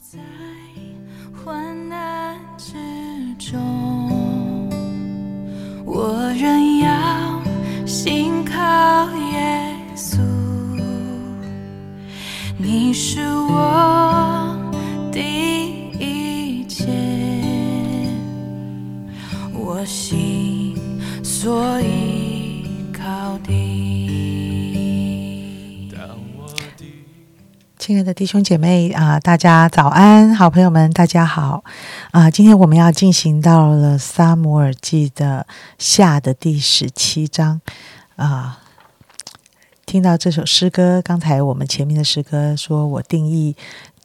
在患难之中，我仍要信靠耶稣。你是我的一切，我心所依靠的。亲爱的弟兄姐妹啊、大家早安，好朋友们，大家好。啊、今天我们要进行到了撒母耳记的下的第十七章。啊、听到这首诗歌，刚才我们前面的诗歌说，我定义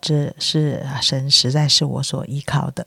这是神，实在是我所依靠的。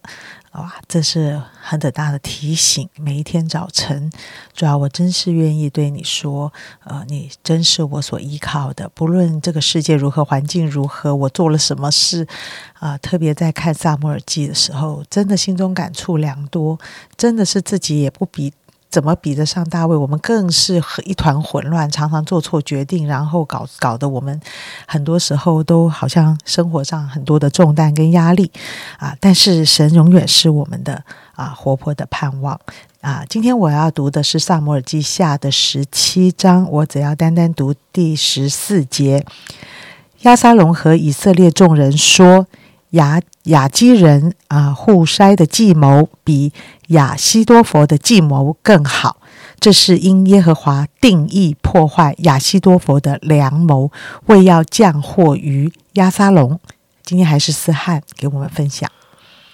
哇，这是很大的提醒。每一天早晨，主要我真是愿意对你说，呃，你真是我所依靠的。不论这个世界如何，环境如何，我做了什么事，啊、特别在看萨母尔记的时候，真的心中感触良多，真的是自己也不比。怎么比得上大卫？我们更是一团混乱，常常做错决定，然后搞搞得我们很多时候都好像生活上很多的重担跟压力啊。但是神永远是我们的啊活泼的盼望啊。今天我要读的是萨摩尔记下的十七章，我只要单单读第十四节。亚沙龙和以色列众人说：“雅雅基人啊，户筛的计谋比亚西多佛的计谋更好。这是因耶和华定义破坏亚西多佛的良谋，为要降祸于亚沙龙。”今天还是思翰给我们分享。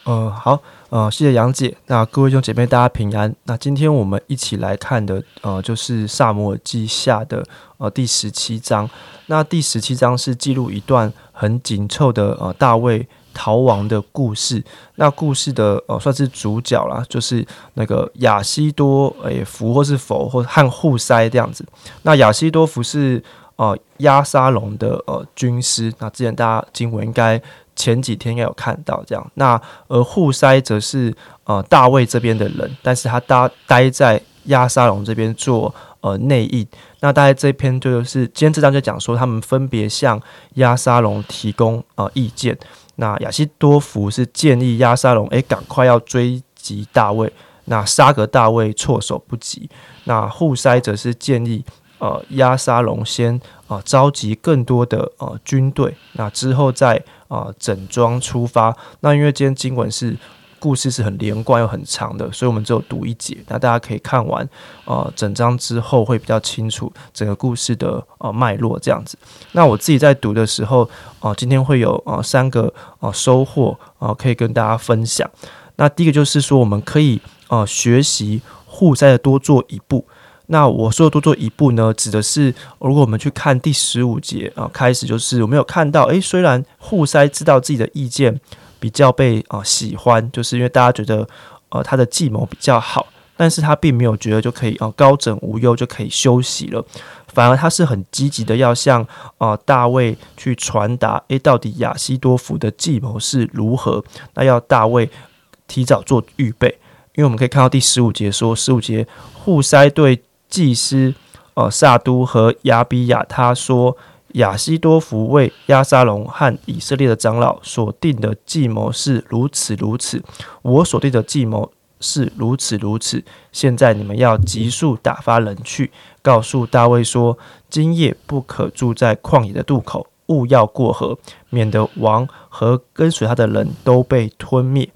呃，好，呃，谢谢杨姐。那各位兄姐妹，大家平安。那今天我们一起来看的，呃，就是萨摩尔记下的呃第十七章。那第十七章是记录一段很紧凑的呃大卫逃亡的故事。那故事的呃算是主角啦，就是那个亚西多诶福或是否或和户塞这样子。那亚西多福是呃亚沙龙的呃军师。那之前大家经文应该。前几天应该有看到这样，那而户塞则是呃大卫这边的人，但是他待待在亚沙龙这边做呃内应。那大概这篇就是今天这章就讲说，他们分别向亚沙龙提供呃意见。那亚西多福是建议亚沙龙，诶，赶快要追击大卫，那沙格大卫措手不及。那户塞则是建议。呃，亚沙龙先啊、召集更多的呃军队，那之后再啊、整装出发。那因为今天经文是故事是很连贯又很长的，所以我们只有读一节。那大家可以看完呃整章之后会比较清楚整个故事的呃脉络这样子。那我自己在读的时候啊、今天会有呃三个呃收获啊、可以跟大家分享。那第一个就是说，我们可以呃学习互塞的多做一步。那我说的多做一步呢，指的是如果我们去看第十五节啊，开始就是我们有看到，诶，虽然互塞知道自己的意见比较被啊、喜欢，就是因为大家觉得呃他的计谋比较好，但是他并没有觉得就可以啊、高枕无忧就可以休息了，反而他是很积极的要向啊、大卫去传达，诶，到底亚西多夫的计谋是如何？那要大卫提早做预备，因为我们可以看到第十五节说，十五节户塞对祭司呃萨都和亚比亚他说：“亚西多福为亚沙龙和以色列的长老所定的计谋是如此如此，我所定的计谋是如此如此。现在你们要急速打发人去，告诉大卫说：今夜不可住在旷野的渡口，勿要过河，免得王和跟随他的人都被吞灭。”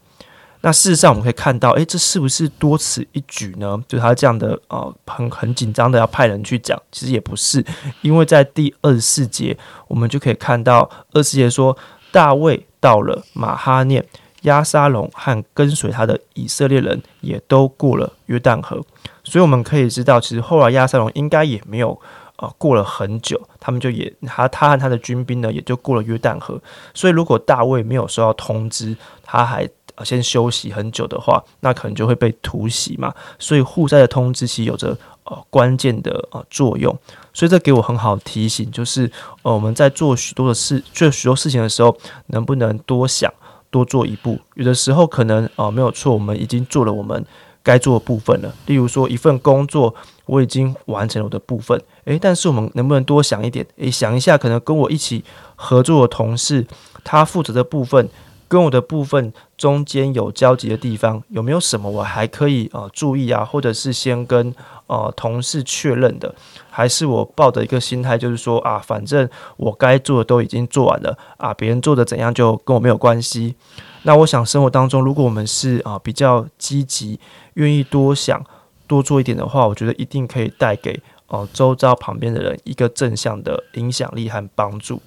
那事实上，我们可以看到，诶，这是不是多此一举呢？就他这样的呃，很很紧张的要派人去讲，其实也不是，因为在第二十四节，我们就可以看到二十四节说，大卫到了马哈念，亚沙龙和跟随他的以色列人也都过了约旦河，所以我们可以知道，其实后来亚沙龙应该也没有呃过了很久，他们就也他他和他的军兵呢也就过了约旦河，所以如果大卫没有收到通知，他还先休息很久的话，那可能就会被突袭嘛。所以户塞的通知其实有着呃关键的呃作用。所以这给我很好提醒，就是呃我们在做许多的事、做许多事情的时候，能不能多想、多做一步？有的时候可能呃没有错，我们已经做了我们该做的部分了。例如说一份工作，我已经完成了我的部分，诶，但是我们能不能多想一点？诶，想一下，可能跟我一起合作的同事，他负责的部分。跟我的部分中间有交集的地方，有没有什么我还可以呃注意啊，或者是先跟呃同事确认的，还是我抱着一个心态就是说啊，反正我该做的都已经做完了啊，别人做的怎样就跟我没有关系。那我想生活当中，如果我们是啊比较积极，愿意多想多做一点的话，我觉得一定可以带给哦周遭旁边的人一个正向的影响力和帮助。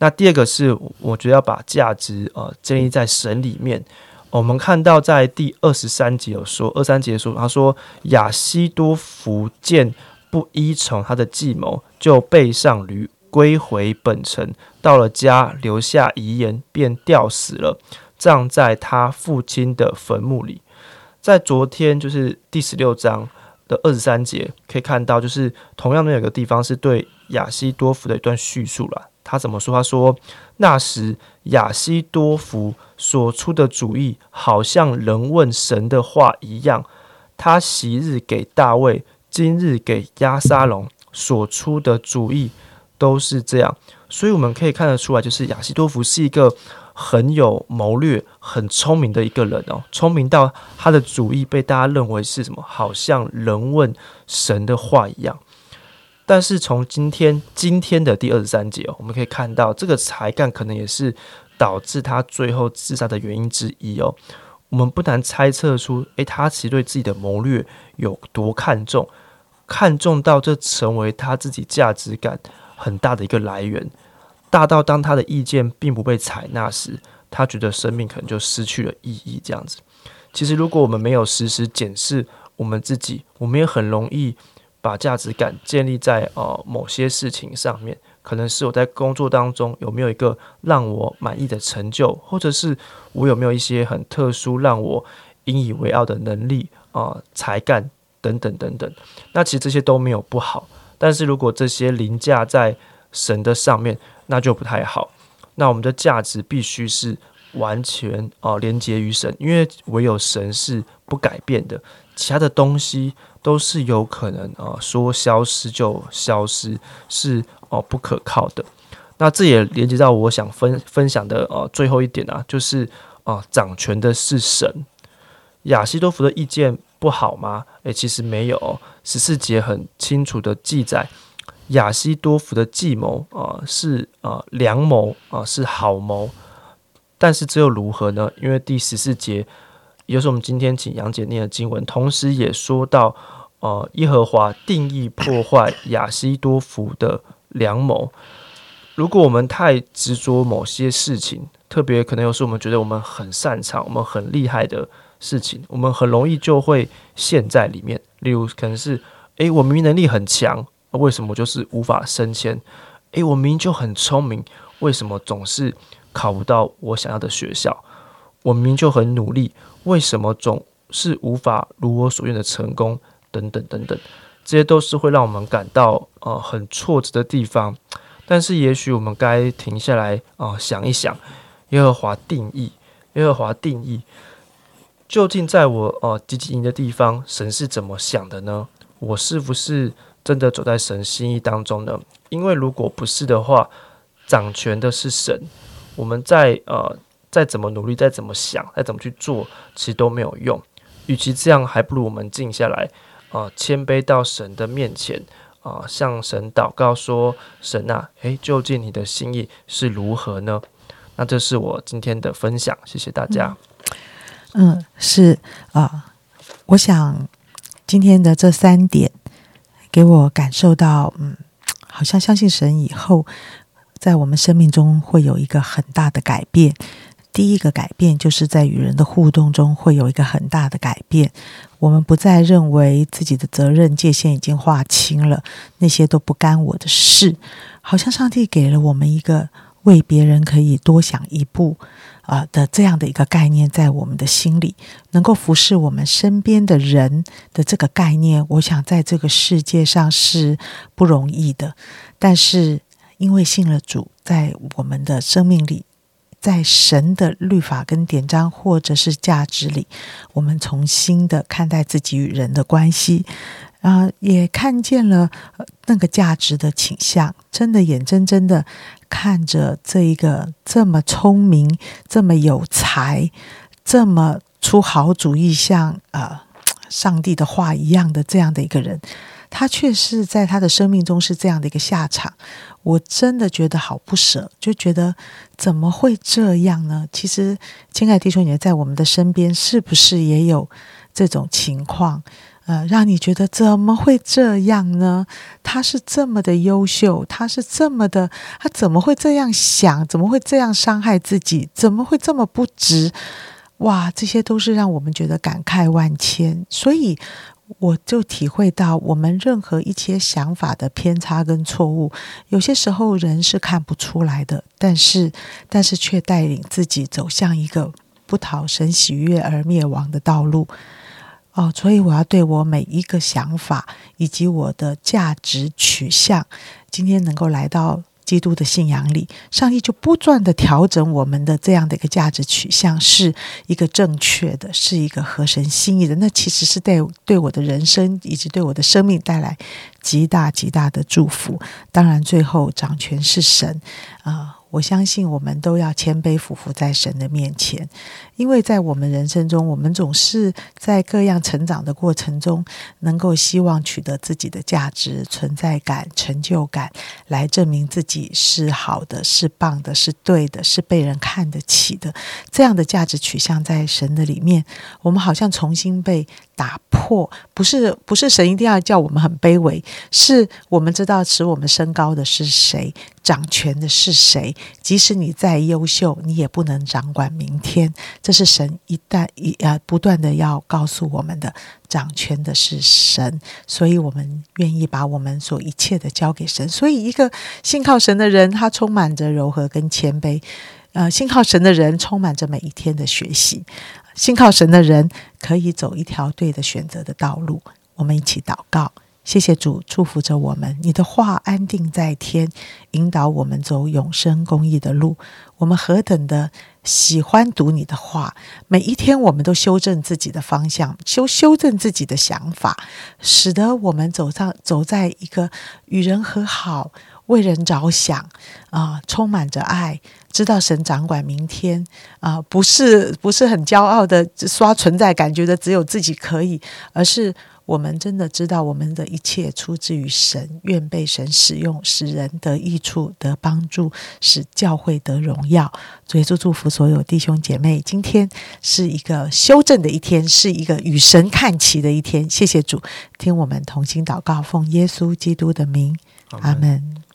那第二个是，我觉得要把价值呃建立在神里面。我们看到在第二十三节有说，二三节说，他说亚西多福见不依从他的计谋，就背上驴归回本城，到了家留下遗言，便吊死了。葬在他父亲的坟墓里。在昨天，就是第十六章的二十三节，可以看到，就是同样的有个地方是对亚西多福的一段叙述了。他怎么说？他说：“那时亚西多福所出的主意，好像人问神的话一样。他昔日给大卫，今日给亚沙龙所出的主意都是这样。所以我们可以看得出来，就是亚西多福是一个。”很有谋略、很聪明的一个人哦，聪明到他的主意被大家认为是什么？好像人问神的话一样。但是从今天今天的第二十三节哦，我们可以看到这个才干可能也是导致他最后自杀的原因之一哦。我们不难猜测出，诶，他其实对自己的谋略有多看重，看重到这成为他自己价值感很大的一个来源。大到当他的意见并不被采纳时，他觉得生命可能就失去了意义。这样子，其实如果我们没有时时检视我们自己，我们也很容易把价值感建立在呃某些事情上面。可能是我在工作当中有没有一个让我满意的成就，或者是我有没有一些很特殊让我引以为傲的能力啊、才干等等等等。那其实这些都没有不好，但是如果这些凌驾在神的上面，那就不太好。那我们的价值必须是完全啊连接于神，因为唯有神是不改变的，其他的东西都是有可能啊说消失就消失，是哦不可靠的。那这也连接到我想分分享的呃最后一点啊，就是啊掌权的是神。亚西多福的意见不好吗？诶，其实没有，十四节很清楚的记载。亚西多福的计谋啊，是啊良谋啊，是好谋，但是只有如何呢？因为第十四节，也就是我们今天请杨姐念的经文，同时也说到，呃，耶和华定义破坏亚西多福的良谋。如果我们太执着某些事情，特别可能又是我们觉得我们很擅长、我们很厉害的事情，我们很容易就会陷在里面。例如，可能是，诶，我明明能力很强。为什么就是无法升迁？诶，我明明就很聪明，为什么总是考不到我想要的学校？我明明就很努力，为什么总是无法如我所愿的成功？等等等等，这些都是会让我们感到呃很挫折的地方。但是，也许我们该停下来啊，想一想，耶和华定义，耶和华定义，究竟在我呃积极营的地方，神是怎么想的呢？我是不是？真的走在神心意当中呢？因为如果不是的话，掌权的是神，我们在呃再怎么努力，再怎么想，再怎么去做，其实都没有用。与其这样，还不如我们静下来，啊，谦卑到神的面前，啊，向神祷告说：“神啊，诶，究竟你的心意是如何呢？”那这是我今天的分享，谢谢大家。嗯，是啊，我想今天的这三点。给我感受到，嗯，好像相信神以后，在我们生命中会有一个很大的改变。第一个改变就是在与人的互动中会有一个很大的改变。我们不再认为自己的责任界限已经划清了，那些都不干我的事。好像上帝给了我们一个为别人可以多想一步。啊的这样的一个概念，在我们的心里能够服侍我们身边的人的这个概念，我想在这个世界上是不容易的。但是因为信了主，在我们的生命里在神的律法跟典章或者是价值里，我们重新的看待自己与人的关系。啊，也看见了那个价值的倾向，真的眼睁睁的看着这一个这么聪明、这么有才、这么出好主意，像呃上帝的话一样的这样的一个人，他却是在他的生命中是这样的一个下场。我真的觉得好不舍，就觉得怎么会这样呢？其实，亲爱的弟兄姐妹，在我们的身边，是不是也有这种情况？呃，让你觉得怎么会这样呢？他是这么的优秀，他是这么的，他怎么会这样想？怎么会这样伤害自己？怎么会这么不值？哇，这些都是让我们觉得感慨万千。所以我就体会到，我们任何一些想法的偏差跟错误，有些时候人是看不出来的，但是但是却带领自己走向一个不讨神喜悦而灭亡的道路。哦，所以我要对我每一个想法以及我的价值取向，今天能够来到基督的信仰里，上帝就不断的调整我们的这样的一个价值取向，是一个正确的，是一个合神心意的。那其实是对对我的人生以及对我的生命带来极大极大的祝福。当然，最后掌权是神啊。我相信我们都要谦卑俯伏在神的面前，因为在我们人生中，我们总是在各样成长的过程中，能够希望取得自己的价值、存在感、成就感，来证明自己是好的、是棒的、是对的、是被人看得起的。这样的价值取向在神的里面，我们好像重新被打破。不是，不是神一定要叫我们很卑微，是我们知道使我们升高的是谁。掌权的是谁？即使你再优秀，你也不能掌管明天。这是神一旦一呃不断的要告诉我们的，掌权的是神，所以我们愿意把我们所一切的交给神。所以，一个信靠神的人，他充满着柔和跟谦卑。呃，信靠神的人充满着每一天的学习。信靠神的人可以走一条对的选择的道路。我们一起祷告。谢谢主祝福着我们，你的话安定在天，引导我们走永生公义的路。我们何等的喜欢读你的话，每一天我们都修正自己的方向，修修正自己的想法，使得我们走上走在一个与人和好、为人着想啊，充满着爱，知道神掌管明天啊，不是不是很骄傲的刷存在感，觉得只有自己可以，而是。我们真的知道，我们的一切出自于神，愿被神使用，使人得益处、得帮助，使教会得荣耀。主耶稣祝福所有弟兄姐妹，今天是一个修正的一天，是一个与神看齐的一天。谢谢主，听我们同心祷告，奉耶稣基督的名，阿门。